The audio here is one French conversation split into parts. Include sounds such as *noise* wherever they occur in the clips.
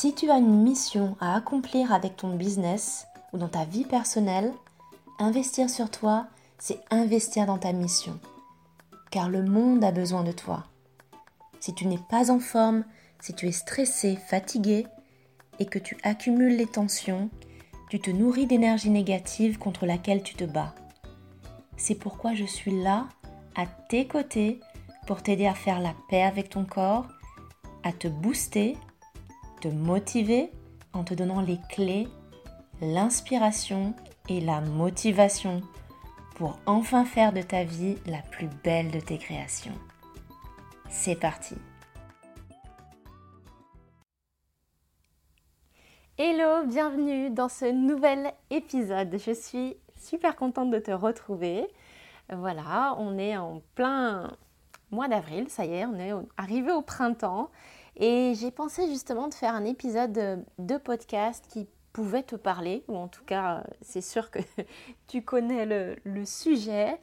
Si tu as une mission à accomplir avec ton business ou dans ta vie personnelle, investir sur toi, c'est investir dans ta mission. Car le monde a besoin de toi. Si tu n'es pas en forme, si tu es stressé, fatigué et que tu accumules les tensions, tu te nourris d'énergie négative contre laquelle tu te bats. C'est pourquoi je suis là, à tes côtés, pour t'aider à faire la paix avec ton corps, à te booster, te motiver en te donnant les clés, l'inspiration et la motivation pour enfin faire de ta vie la plus belle de tes créations. C'est parti Hello, bienvenue dans ce nouvel épisode. Je suis super contente de te retrouver. Voilà, on est en plein mois d'avril, ça y est, on est arrivé au printemps. Et j'ai pensé justement de faire un épisode de podcast qui pouvait te parler, ou en tout cas, c'est sûr que *laughs* tu connais le, sujet.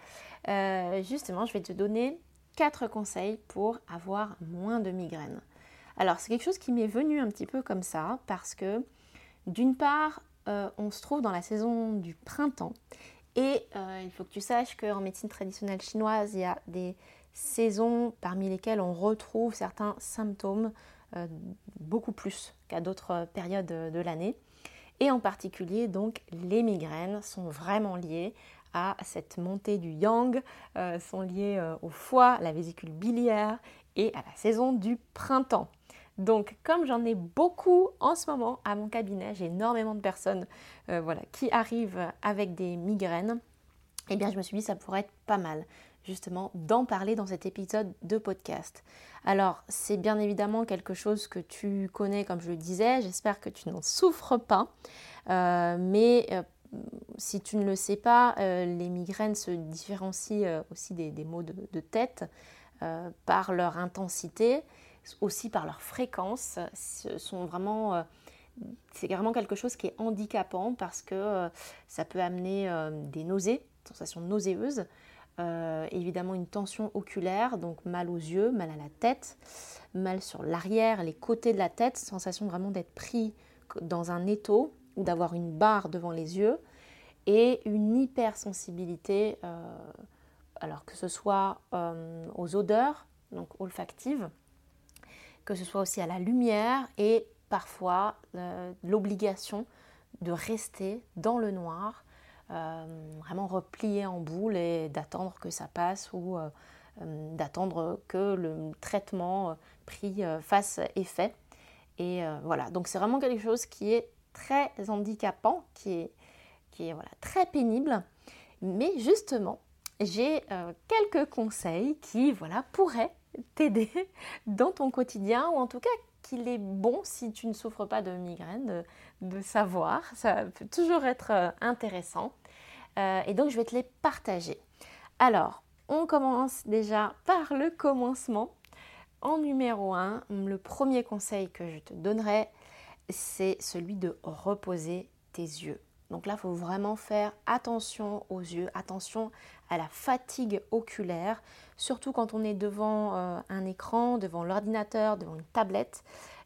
Euh, justement, je vais te donner quatre conseils pour avoir moins de migraines. Alors, c'est quelque chose qui m'est venu un petit peu comme ça, parce que d'une part, euh, on se trouve dans la saison du printemps et euh, il faut que tu saches qu'en médecine traditionnelle chinoise, il y a des saisons parmi lesquelles on retrouve certains symptômes euh, beaucoup plus qu'à d'autres périodes de l'année. Et en particulier, donc, les migraines sont vraiment liées à cette montée du yang, sont liées au foie, à la vésicule biliaire et à la saison du printemps. Donc, comme j'en ai beaucoup en ce moment à mon cabinet, j'ai énormément de personnes euh, voilà, qui arrivent avec des migraines, eh bien, je me suis dit ça pourrait être pas mal justement d'en parler dans cet épisode de podcast. Alors, c'est bien évidemment quelque chose que tu connais, comme je le disais, j'espère que tu n'en souffres pas, euh, mais euh, si tu ne le sais pas, les migraines se différencient aussi des, maux de tête par leur intensité aussi par leur fréquence, euh, c'est vraiment quelque chose qui est handicapant parce que euh, ça peut amener euh, des nausées, sensations nauséeuses, évidemment une tension oculaire, donc mal aux yeux, mal à la tête, mal sur l'arrière, les côtés de la tête, sensation vraiment d'être pris dans un étau ou d'avoir une barre devant les yeux, et une hypersensibilité, alors que ce soit aux odeurs, donc olfactives, que ce soit aussi à la lumière et parfois euh, l'obligation de rester dans le noir, euh, vraiment replié en boule et d'attendre que ça passe ou euh, d'attendre que le traitement pris fasse effet. Et voilà, donc c'est vraiment quelque chose qui est très handicapant, qui est, qui est voilà, très pénible. Mais justement, j'ai quelques conseils qui voilà, pourraient t'aider *laughs* dans ton quotidien ou en tout cas qu'il est bon si tu ne souffres pas de migraine de, savoir. Ça peut toujours être euh, intéressant. Euh, et donc je vais te les partager. Alors, on commence déjà par le commencement. En numéro 1, le premier conseil que je te donnerai, c'est celui de reposer tes yeux. Donc là, il faut vraiment faire attention aux yeux, attention à la fatigue oculaire, surtout quand on est devant euh, un écran, devant l'ordinateur, devant une tablette.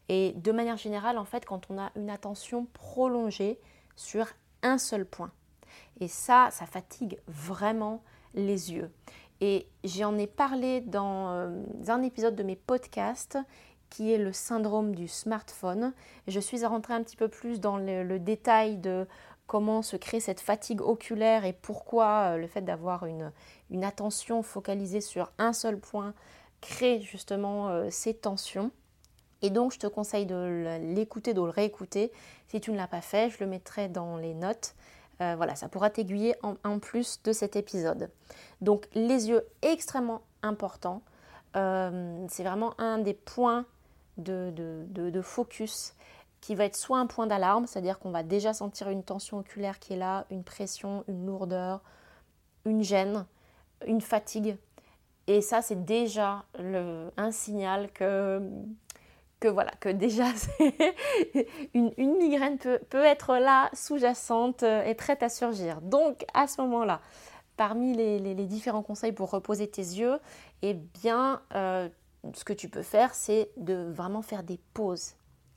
Et de manière générale, en fait, quand on a une attention prolongée sur un seul point. Et ça, ça fatigue vraiment les yeux. Et j'en ai parlé dans euh, un épisode de mes podcasts qui est le syndrome du smartphone. Je suis à rentrer un petit peu plus dans le détail de comment se crée cette fatigue oculaire et pourquoi euh, le fait d'avoir une, attention focalisée sur un seul point crée justement euh, ces tensions. Et donc, je te conseille de l'écouter, de le réécouter. Si tu ne l'as pas fait, je le mettrai dans les notes. Euh, voilà, ça pourra t'aiguiller en, plus de cet épisode. Donc, les yeux extrêmement importants. c'est vraiment un des points de, de focus qui va être soit un point d'alarme, c'est-à-dire qu'on va déjà sentir une tension oculaire qui est là, une pression, une lourdeur, une gêne, une fatigue. Et ça, c'est déjà un signal que, que voilà, que déjà *laughs* une, migraine peut, être là, sous-jacente et prête à surgir. Donc, à ce moment-là, parmi les, les, différents conseils pour reposer tes yeux, eh bien, euh, ce que tu peux faire, c'est de vraiment faire des pauses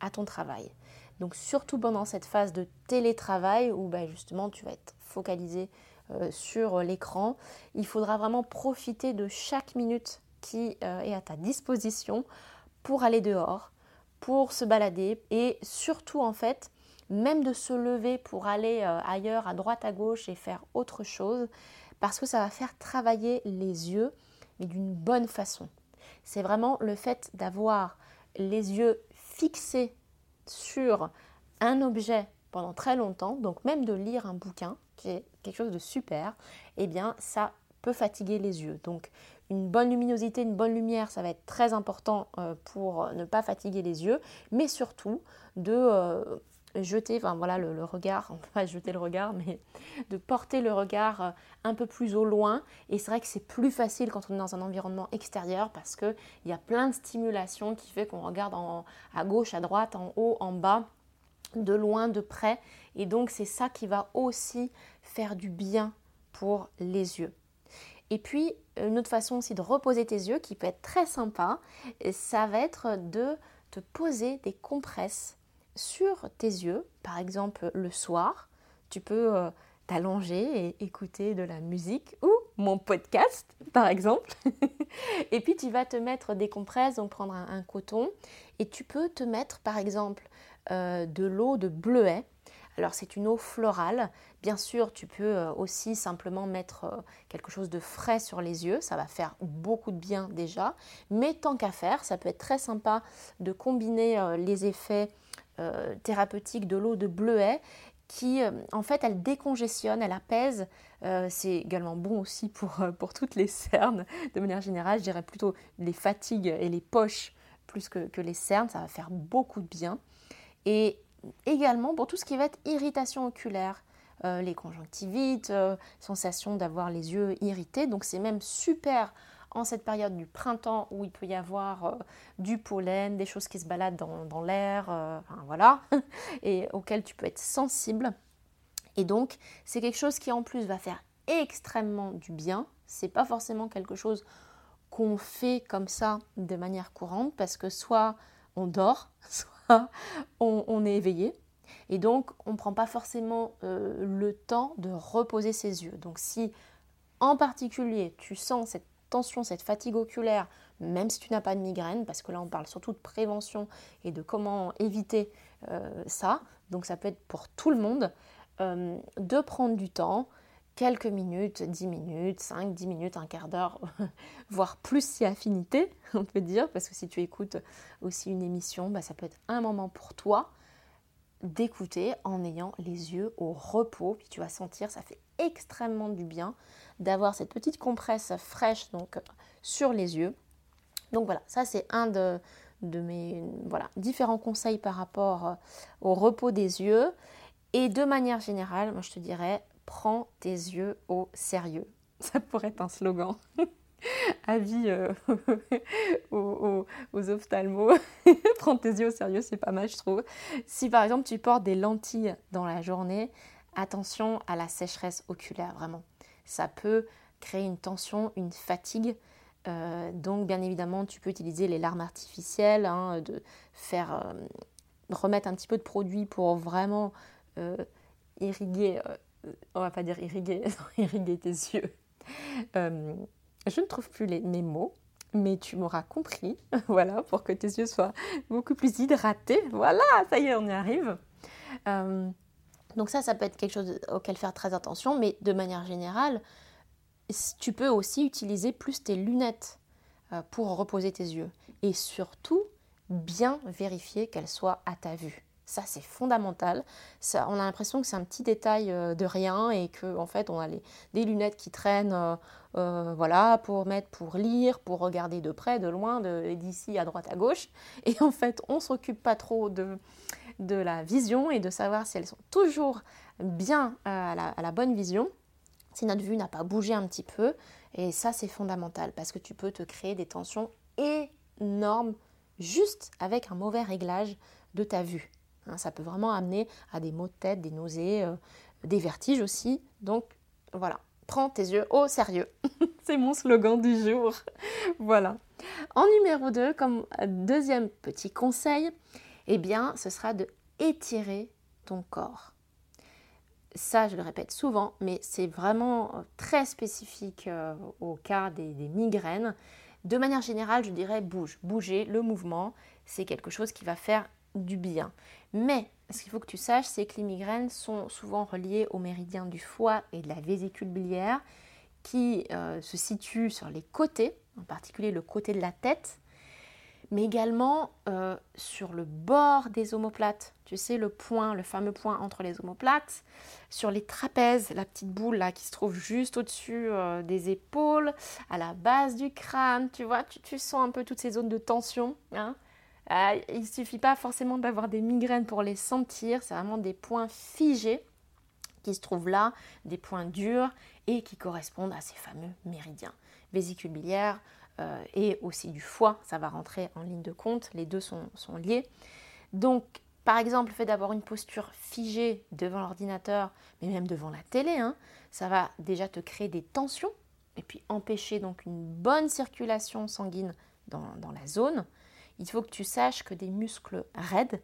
ton travail. Donc surtout pendant cette phase de télétravail où bah, justement tu vas être focalisé euh, sur l'écran, il faudra vraiment profiter de chaque minute qui euh, est à ta disposition pour aller dehors, pour se balader et surtout en fait même de se lever pour aller euh, ailleurs, à droite, à gauche et faire autre chose, parce que ça va faire travailler les yeux, mais d'une bonne façon. C'est vraiment le fait d'avoir les yeux fixés sur un objet pendant très longtemps, donc même de lire un bouquin, qui est quelque chose de super, eh bien ça peut fatiguer les yeux. Donc une bonne luminosité, une bonne lumière, ça va être très important euh, pour ne pas fatiguer les yeux, mais surtout de euh, jeter, enfin voilà, le, regard, *laughs* pas jeter le regard, mais de porter le regard euh, un peu plus au loin. Et c'est vrai que c'est plus facile quand on est dans un environnement extérieur parce qu'il y a plein de stimulation qui fait qu'on regarde à gauche, à droite, en haut, en bas, de loin, de près. Et donc c'est ça qui va aussi faire du bien pour les yeux. Et puis, une autre façon aussi de reposer tes yeux qui peut être très sympa, ça va être de te poser des compresses sur tes yeux, par exemple le soir, tu peux euh, t'allonger et écouter de la musique ou mon podcast, par exemple. *laughs* et puis tu vas te mettre des compresses, donc prendre un, coton, et tu peux te mettre par exemple euh, de l'eau de bleuet. Alors c'est une eau florale. Bien sûr, tu peux euh, aussi simplement mettre quelque chose de frais sur les yeux. Ça va faire beaucoup de bien déjà. Mais tant qu'à faire, ça peut être très sympa de combiner les effets euh, thérapeutique de l'eau de bleuet qui, euh, en fait, elle décongestionne, elle apaise. Euh, c'est également bon aussi pour, pour toutes les cernes. De manière générale, je dirais plutôt les fatigues et les poches plus que, que les cernes. Ça va faire beaucoup de bien. Et également pour tout ce qui va être irritation oculaire. les conjonctivites, sensation d'avoir les yeux irrités. Donc c'est même super en cette période du printemps où il peut y avoir euh, du pollen, des choses qui se baladent dans, l'air, euh, voilà, *laughs* et auxquelles tu peux être sensible. Et donc, c'est quelque chose qui en plus va faire extrêmement du bien. C'est pas forcément quelque chose qu'on fait comme ça de manière courante parce que soit on dort, *laughs* soit on, est éveillé. Et donc, on ne prend pas forcément euh, le temps de reposer ses yeux. Donc, si en particulier tu sens cette cette fatigue oculaire, même si tu n'as pas de migraine, parce que là on parle surtout de prévention et de comment éviter euh, ça, donc ça peut être pour tout le monde, euh, de prendre du temps, quelques minutes, 10 minutes, 5, 10 minutes, un quart d'heure, *laughs* voire plus si affinité, *laughs* on peut dire, parce que si tu écoutes aussi une émission, bah, ça peut être un moment pour toi d'écouter en ayant les yeux au repos, puis tu vas sentir, ça fait extrêmement du bien d'avoir cette petite compresse fraîche donc sur les yeux. Donc voilà, ça c'est un de, mes différents conseils par rapport euh, au repos des yeux. Et de manière générale, moi je te dirais, prends tes yeux au sérieux. *laughs* Ça pourrait être un slogan. *laughs* Avis euh, *laughs* aux, aux, ophtalmos. Prends tes yeux au sérieux, c'est pas mal, je trouve. Si par exemple tu portes des lentilles dans la journée, attention à la sécheresse oculaire, vraiment. Ça peut créer une tension, une fatigue. Euh, donc, bien évidemment, tu peux utiliser les larmes artificielles, hein, de faire euh, remettre un petit peu de produit pour vraiment euh, irriguer, on va pas dire irriguer, *laughs* irriguer tes yeux. je ne trouve plus les, mes mots, mais tu m'auras compris, *laughs* voilà, pour que tes yeux soient beaucoup plus hydratés. Voilà, ça y est, on y arrive. Donc ça, ça peut être quelque chose auquel faire très attention, mais de manière générale, tu peux aussi utiliser plus tes lunettes euh, pour reposer tes yeux. Et surtout, bien vérifier qu'elles soient à ta vue. Ça, c'est fondamental. On a l'impression que c'est un petit détail euh, de rien et qu'en en fait, on a des lunettes qui traînent euh, voilà, pour mettre, pour lire, pour regarder de près, de loin, d'ici à droite, à gauche. *laughs* Et en fait, on ne s'occupe pas trop de, de la vision et de savoir si elles sont toujours bien euh, à la, bonne vision, si notre vue n'a pas bougé un petit peu. Et ça, c'est fondamental parce que tu peux te créer des tensions énormes juste avec un mauvais réglage de ta vue. Hein, ça peut vraiment amener à des maux de tête, des nausées, euh, des vertiges aussi. Donc voilà, prends tes yeux au sérieux. *laughs* c'est mon slogan du jour. *laughs* voilà. En numéro 2, comme deuxième petit conseil, eh bien, ce sera de étirer ton corps. Ça, je le répète souvent, mais c'est vraiment euh, très spécifique euh, au cas des, migraines. De manière générale, je dirais bouge. Bouger, le mouvement, c'est quelque chose qui va faire du bien. Mais ce qu'il faut que tu saches, c'est que les migraines sont souvent reliées au méridien du foie et de la vésicule biliaire qui euh, se situent sur les côtés, en particulier le côté de la tête, mais également euh, sur le bord des omoplates. Tu sais, le point, le fameux point entre les omoplates, sur les trapèzes, la petite boule là qui se trouve juste au-dessus euh, des épaules, à la base du crâne. Tu vois, tu, sens un peu toutes ces zones de tension. Hein euh, il ne suffit pas forcément d'avoir des migraines pour les sentir, c'est vraiment des points figés qui se trouvent là, des points durs et qui correspondent à ces fameux méridiens. Vésicule biliaire, euh, et aussi du foie, ça va rentrer en ligne de compte, les deux sont, liés. Donc, par exemple, le fait d'avoir une posture figée devant l'ordinateur, mais même devant la télé, hein, ça va déjà te créer des tensions et puis empêcher donc une bonne circulation sanguine dans, la zone. Il faut que tu saches que des muscles raides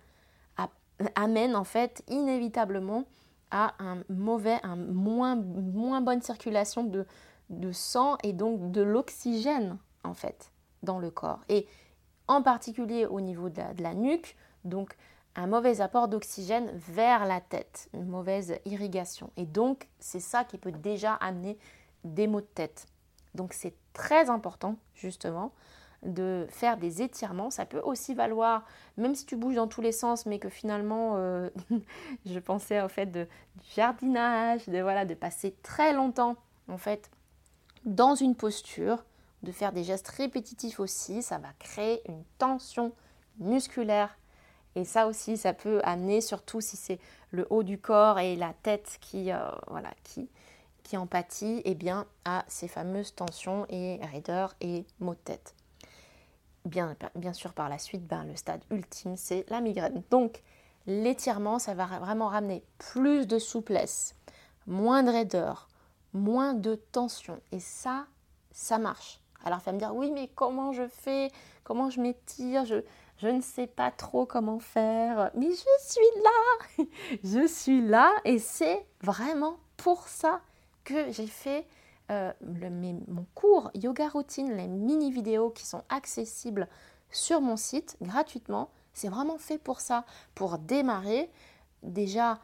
amènent en fait inévitablement à un mauvais, un moins, bonne circulation de, de sang et donc de l'oxygène en fait dans le corps. Et en particulier au niveau de la, nuque, donc un mauvais apport d'oxygène vers la tête, une mauvaise irrigation. Et donc c'est ça qui peut déjà amener des maux de tête. Donc c'est très important justement de faire des étirements. Ça peut aussi valoir, même si tu bouges dans tous les sens, mais que finalement, euh, *laughs* je pensais au fait de, jardinage, de, voilà, de passer très longtemps en fait dans une posture de faire des gestes répétitifs aussi, ça va créer une tension musculaire. Et ça aussi, ça peut amener, surtout si c'est le haut du corps et la tête qui, euh, voilà, qui, qui en eh bien, à ces fameuses tensions et raideurs et maux de tête. Bien, sûr, par la suite, ben, le stade ultime, c'est la migraine. Donc, l'étirement, ça va vraiment ramener plus de souplesse, moins de raideur, moins de tension. Et ça, ça marche. Alors, tu vas me dire, oui, mais comment je fais? Comment je m'étire? Je ne sais pas trop comment faire. Mais je suis là *laughs* Je suis là et c'est vraiment pour ça que j'ai fait euh, mon cours Yoga Routine, les mini-vidéos qui sont accessibles sur mon site gratuitement. C'est vraiment fait pour ça, pour démarrer déjà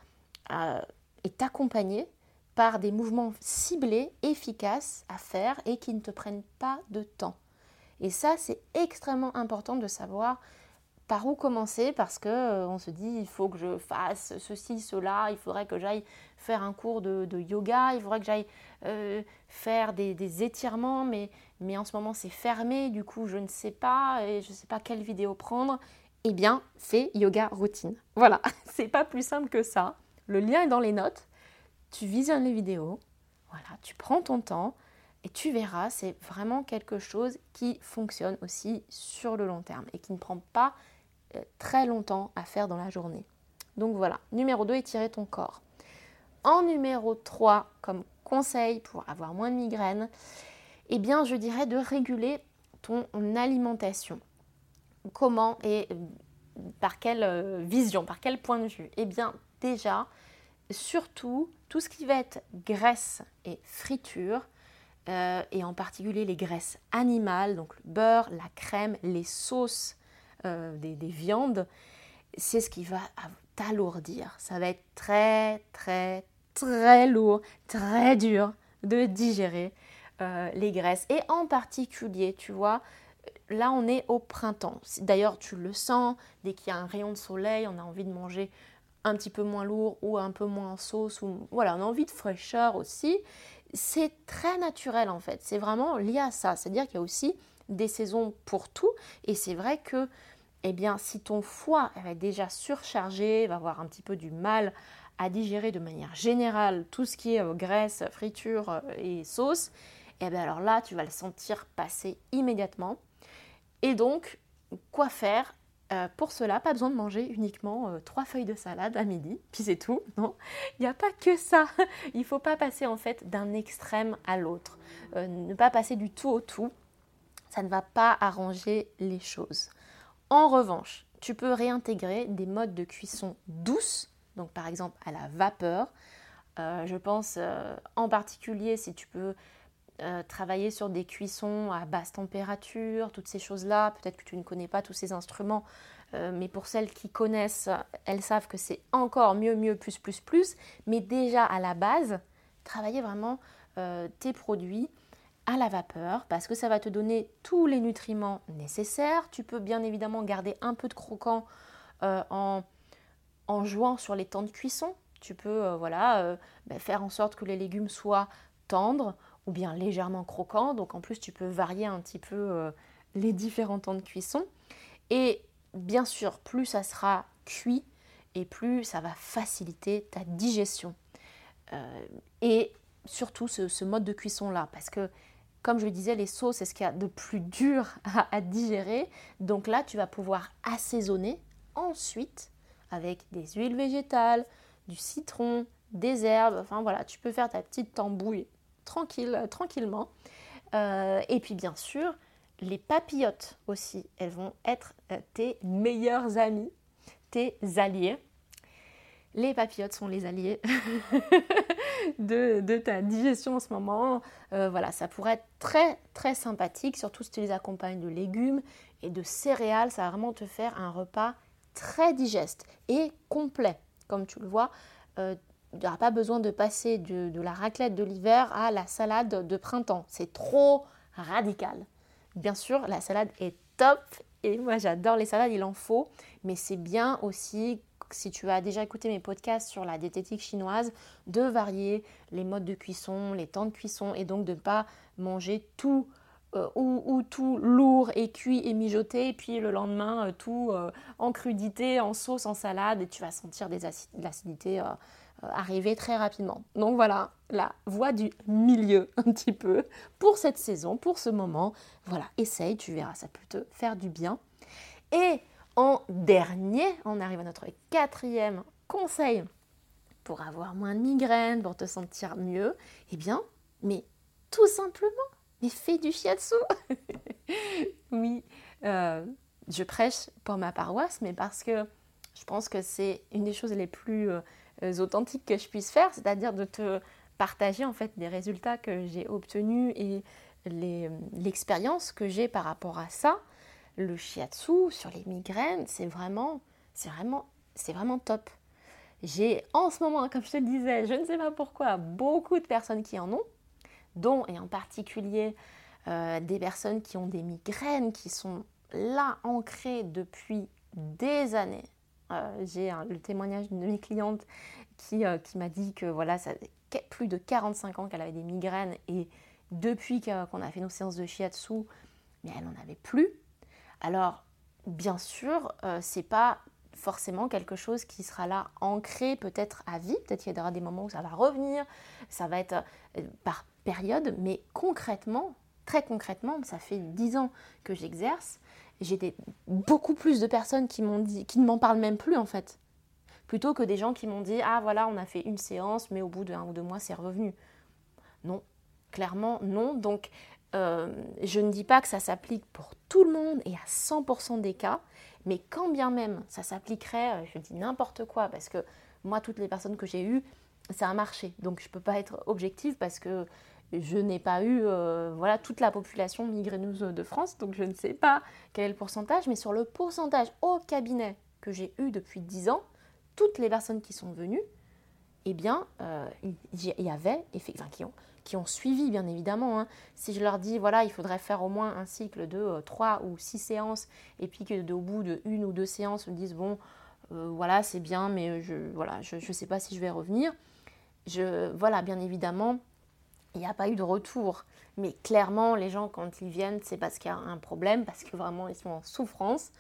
euh, et t'accompagner par des mouvements ciblés, efficaces à faire et qui ne te prennent pas de temps. Et ça, c'est extrêmement important de savoir par où commencer parce que euh, on se dit il faut que je fasse ceci, cela, il faudrait que j'aille faire un cours de, yoga, il faudrait que j'aille euh, faire des, étirements, mais, mais en ce moment c'est fermé, du coup je ne sais pas et je ne sais pas quelle vidéo prendre. Eh bien, fais yoga routine. Voilà, *laughs* c'est pas plus simple que ça. Le lien est dans les notes tu visionnes les vidéos, voilà, tu prends ton temps et tu verras, c'est vraiment quelque chose qui fonctionne aussi sur le long terme et qui ne prend pas très longtemps à faire dans la journée. Donc voilà, numéro 2, étirer ton corps. En numéro 3, comme conseil pour avoir moins de migraines, eh bien je dirais de réguler ton alimentation. Comment et euh, par quelle euh, vision, par quel point de vue? Eh bien déjà, surtout tout ce qui va être graisse et friture, euh, et en particulier les graisses animales, donc le beurre, la crème, les sauces euh, des, viandes, c'est ce qui va t'alourdir. Ça va être très, très, très lourd, très dur de digérer euh, les graisses. Et en particulier, tu vois, là on est au printemps. D'ailleurs, tu le sens, dès qu'il y a un rayon de soleil, on a envie de manger un petit peu moins lourd ou un peu moins en sauce. Ou, voilà, on a envie de fraîcheur aussi. C'est très naturel en fait. C'est vraiment lié à ça. C'est-à-dire qu'il y a aussi des saisons pour tout. Et c'est vrai que, eh bien, si ton foie est déjà surchargé, va avoir un petit peu du mal à digérer de manière générale tout ce qui est euh, graisse, friture euh, et sauce, eh bien alors là, tu vas le sentir passer immédiatement. Et donc, quoi faire euh, pour cela, pas besoin de manger uniquement trois feuilles de salade à midi, puis c'est tout. *laughs* Non, il n'y a pas que ça. *laughs* Il ne faut pas passer en fait d'un extrême à l'autre. Ne pas passer du tout au tout, ça ne va pas arranger les choses. En revanche, tu peux réintégrer des modes de cuisson douces, donc par exemple à la vapeur. Euh, je pense euh, en particulier si tu peux euh, travailler sur des cuissons à basse température, toutes ces choses-là. Peut-être que tu ne connais pas tous ces instruments, mais pour celles qui connaissent, elles savent que c'est encore mieux, mieux, plus, plus, plus. Mais déjà à la base, travailler vraiment tes produits à la vapeur parce que ça va te donner tous les nutriments nécessaires. Tu peux bien évidemment garder un peu de croquant euh, en, jouant sur les temps de cuisson. Tu peux euh, voilà, euh, ben, faire en sorte que les légumes soient tendres ou bien légèrement croquants. Donc en plus, tu peux varier un petit peu les différents temps de cuisson. Et bien sûr, plus ça sera cuit et plus ça va faciliter ta digestion. et surtout ce mode de cuisson là parce que comme je le disais, les sauces, c'est ce qu'il y a de plus dur *laughs* à, digérer. Donc là, tu vas pouvoir assaisonner ensuite avec des huiles végétales, du citron, des herbes. Enfin voilà, tu peux faire ta petite tambouille tranquille, tranquillement. Euh, et puis bien sûr, les papillotes aussi, elles vont être euh, tes meilleurs amis, tes alliés. Les papillotes sont les alliés *laughs* de, ta digestion en ce moment. Euh, voilà, ça pourrait être très très sympathique, surtout si tu les accompagnes de légumes et de céréales. Ça va vraiment te faire un repas très digeste et complet. Comme tu le vois, euh, tu n'auras pas besoin de passer de, de la raclette de l'hiver à la salade de printemps. C'est trop radical. Bien sûr, la salade est top et moi j'adore les salades, il en faut, mais c'est bien aussi si tu as déjà écouté mes podcasts sur la diététique chinoise, de varier les modes de cuisson, les temps de cuisson et donc de ne pas manger tout euh, ou, tout lourd et cuit et mijoté, et puis le lendemain euh, tout euh, en crudité, en sauce, en salade, et tu vas sentir des de l'acidité arriver très rapidement. Donc voilà, la voie du milieu *laughs* un petit peu pour cette saison, pour ce moment. Voilà, essaye, tu verras, ça peut te faire du bien. Et en dernier, on arrive à notre quatrième conseil pour avoir moins de migraines, pour te sentir mieux. Eh bien, mais tout simplement, mais fais du shiatsu. *laughs* oui, euh, je prêche pour ma paroisse, mais parce que je pense que c'est une des choses les plus euh, authentiques que je puisse faire, c'est-à-dire de te partager en fait des résultats que j'ai obtenus et l'expérience que j'ai par rapport à ça le shiatsu sur les migraines, c'est vraiment, top. J'ai en ce moment, comme je te le disais, je ne sais pas pourquoi, beaucoup de personnes qui en ont, dont et en particulier euh, des personnes qui ont des migraines, qui sont là ancrées depuis des années. Euh, j'ai le témoignage d'une de mes clientes qui, euh, m'a dit que voilà, ça plus de 45 ans qu'elle avait des migraines et depuis qu'on a fait nos séances de shiatsu, mais elle n'en avait plus. Alors, bien sûr, euh, c'est pas forcément quelque chose qui sera là ancré peut-être à vie. Peut-être qu'il y aura des moments où ça va revenir, ça va être euh, par période, mais concrètement, très concrètement, ça fait dix ans que j'exerce. J'ai beaucoup plus de personnes qui m'ont dit, qui ne m'en parlent même plus en fait, plutôt que des gens qui m'ont dit ah voilà on a fait une séance, mais au bout d'un ou deux mois c'est revenu. Non, clairement non. Donc euh, je ne dis pas que ça s'applique pour tout le monde et à 100% des cas, mais quand bien même ça s'appliquerait, euh, je dis n'importe quoi, parce que moi, toutes les personnes que j'ai eues, ça a marché. Donc je ne peux pas être objective parce que je n'ai pas eu euh, voilà, toute la population migraineuse de France, donc je ne sais pas quel est le pourcentage, mais sur le pourcentage au cabinet que j'ai eu depuis 10 ans, toutes les personnes qui sont venues, eh bien, il y, avait, enfin, qui ont qui ont suivi bien évidemment. Hein. Si je leur dis voilà, il faudrait faire au moins un cycle de 3 euh, ou 6 séances, et puis que au bout de une ou deux séances, ils me disent bon, euh, voilà, c'est bien, mais je voilà, je ne sais pas si je vais revenir. Je, voilà, bien évidemment, il n'y a pas eu de retour. Mais clairement, les gens, quand ils viennent, c'est parce qu'il y a un problème, parce que vraiment, ils sont en souffrance.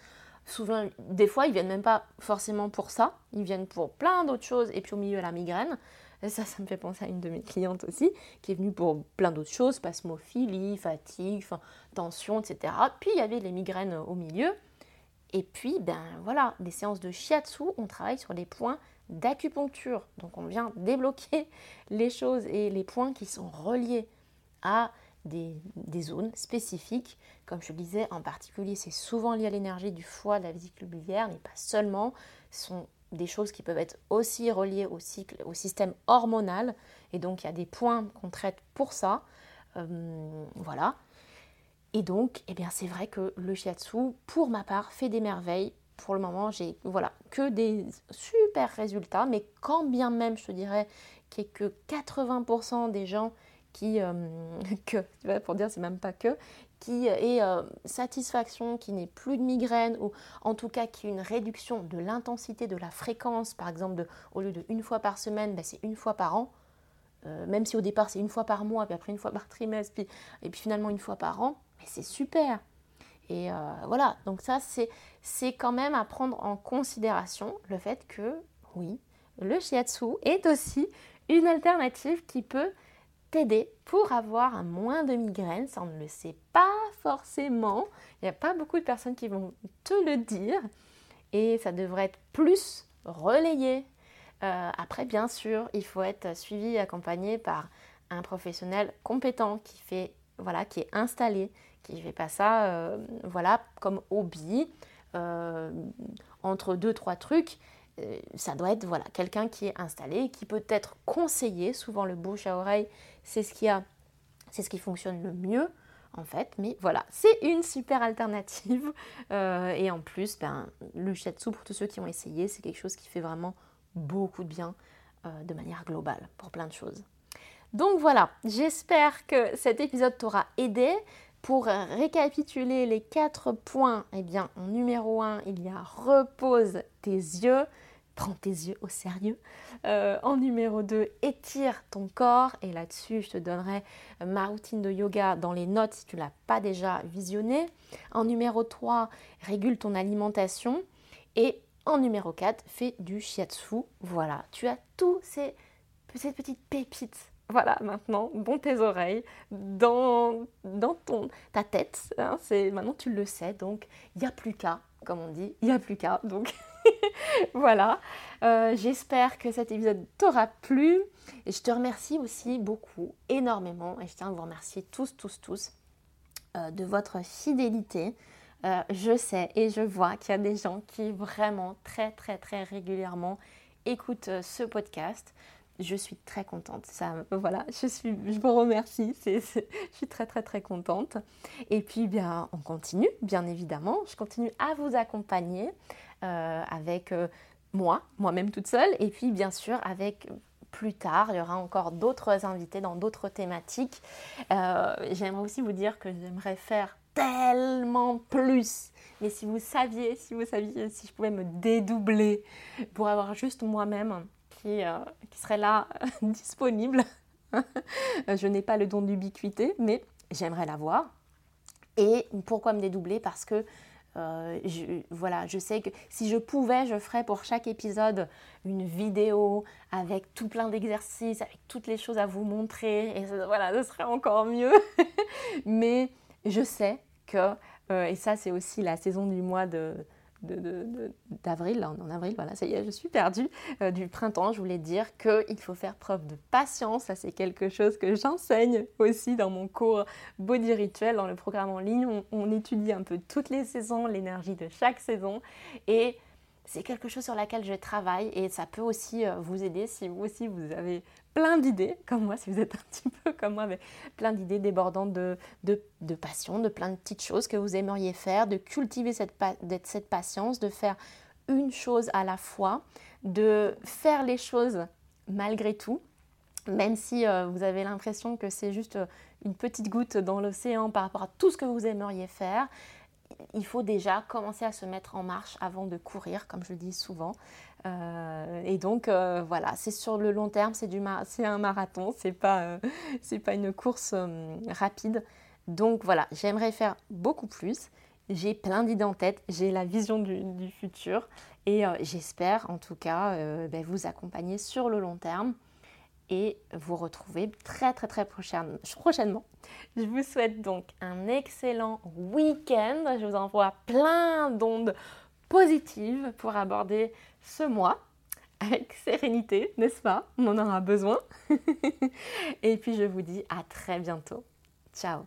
Souvent, des fois, ils viennent même pas forcément pour ça. Ils viennent pour plein d'autres choses, et puis au milieu la migraine. Ça, ça me fait penser à une de mes clientes aussi, qui est venue pour plein d'autres choses, spasmophilie, fatigue, tension, etc. Puis il y avait les migraines au milieu. Et puis, ben voilà, des séances de shiatsu, on travaille sur les points d'acupuncture. Donc on vient *laughs* débloquer les choses et les points qui sont reliés à des, zones spécifiques. Comme je le disais, en particulier, c'est souvent lié à l'énergie du foie, de la vésicule biliaire, mais pas seulement. Des choses qui peuvent être aussi reliées au cycle, au système hormonal. Et donc, il y a des points qu'on traite pour ça. Euh, voilà. Et donc, eh bien, c'est vrai que le shiatsu, pour ma part, fait des merveilles. Pour le moment, j'ai voilà, que des super résultats, mais quand bien même, je te dirais qu'il n'y a que 80% des gens qui, euh, *laughs* que, pour dire c'est même pas que, qui est euh, satisfaction, qui n'est plus de migraine, ou en tout cas qui une réduction de l'intensité, de la fréquence, par exemple, de, au lieu de une fois par semaine, ben, c'est une fois par an, euh, même si au départ c'est une fois par mois, puis après une fois par trimestre, puis, et puis finalement une fois par an, mais c'est super. Et euh, voilà, donc ça c'est quand même à prendre en considération le fait que oui, le shiatsu est aussi une alternative qui peut pour avoir un moins de migraine. Ça on ne le sait pas forcément. Il n'y a pas beaucoup de personnes qui vont te le dire. Et ça devrait être plus relayé euh, après, bien sûr, il faut être suivi et accompagné par un professionnel compétent qui fait, voilà, qui est installé, qui ne fait pas ça, euh, voilà, comme hobby, euh, entre deux, trois trucs. Ça doit être, voilà, quelqu'un qui est installé, qui peut être conseillé. Souvent, le bouche à oreille, c'est ce qui a, c'est ce qui fonctionne le mieux en fait. Mais voilà, c'est une super alternative. *laughs* et en plus, ben, le shiatsu, pour tous ceux qui ont essayé, c'est quelque chose qui fait vraiment beaucoup de bien euh, de manière globale pour plein de choses. Donc voilà, j'espère que cet épisode t'aura aidé. Pour récapituler les quatre points, eh bien, en numéro 1, il y a repose tes yeux, prends tes yeux au sérieux. Euh, en numéro 2, étire ton corps. Et là-dessus, je te donnerai ma routine de yoga dans les notes si tu ne l'as pas déjà visionné. En numéro 3, régule ton alimentation. Et en numéro 4, fais du shiatsu. Voilà, tu as tous ces, petites pépites. Voilà, maintenant, dans tes oreilles, dans, dans ton, ta tête. Hein, c'est, maintenant, tu le sais, donc il n'y a plus qu'à, comme on dit, il n'y a plus qu'à. Donc *laughs* *laughs* voilà, euh, j'espère que cet épisode t'aura plu. Je te remercie aussi beaucoup, énormément. Et je tiens à vous remercier tous, tous, tous euh, de votre fidélité. Euh, je sais et je vois qu'il y a des gens qui vraiment très très très régulièrement écoutent ce podcast. Je suis très contente. Ça, voilà, je suis, vous remercie. je suis très très très contente. Et puis bien, on continue, bien évidemment. Je continue à vous accompagner avec moi, moi-même toute seule, et puis bien sûr avec plus tard. Il y aura encore d'autres invités dans d'autres thématiques. j'aimerais aussi vous dire que j'aimerais faire tellement plus. Mais si vous saviez, si vous saviez, si je pouvais me dédoubler pour avoir juste moi-même qui, euh, qui serait là *laughs* disponible. *laughs* je n'ai pas le don d'ubiquité, mais j'aimerais l'avoir. Et pourquoi me dédoubler? Parce que euh, voilà, je sais que si je pouvais, je ferais pour chaque épisode une vidéo avec tout plein d'exercices, avec toutes les choses à vous montrer. Et voilà, ce serait encore mieux. *laughs* Mais je sais que, euh, et ça c'est aussi la saison du mois de, d'avril, là en avril, voilà, ça y est, je suis perdue, euh, du printemps, je voulais dire qu'il faut faire preuve de patience, ça c'est quelque chose que j'enseigne aussi dans mon cours Body Rituel, dans le programme en ligne, on étudie un peu toutes les saisons, l'énergie de chaque saison, et c'est quelque chose sur laquelle je travaille et ça peut aussi euh, vous aider si vous aussi vous avez plein d'idées, comme moi, si vous êtes *laughs* un petit peu comme moi, mais plein d'idées débordantes de, passion, de plein de petites choses que vous aimeriez faire, de cultiver cette, cette patience, de faire une chose à la fois, de faire les choses malgré tout, même si euh, vous avez l'impression que c'est juste euh, une petite goutte dans l'océan par rapport à tout ce que vous aimeriez faire, il faut déjà commencer à se mettre en marche avant de courir, comme je le dis souvent. Euh, et donc euh, voilà, c'est sur le long terme, c'est un marathon, c'est pas, euh, pas une course rapide. Donc voilà, j'aimerais faire beaucoup plus. J'ai plein d'idées en tête, j'ai la vision du, futur et j'espère en tout cas ben, vous accompagner sur le long terme et vous retrouver très très très prochainement. Je vous souhaite donc un excellent week-end. Je vous envoie plein d'ondes positives pour aborder ce mois avec sérénité, n'est-ce pas? On en aura besoin. *laughs* et puis je vous dis à très bientôt Ciao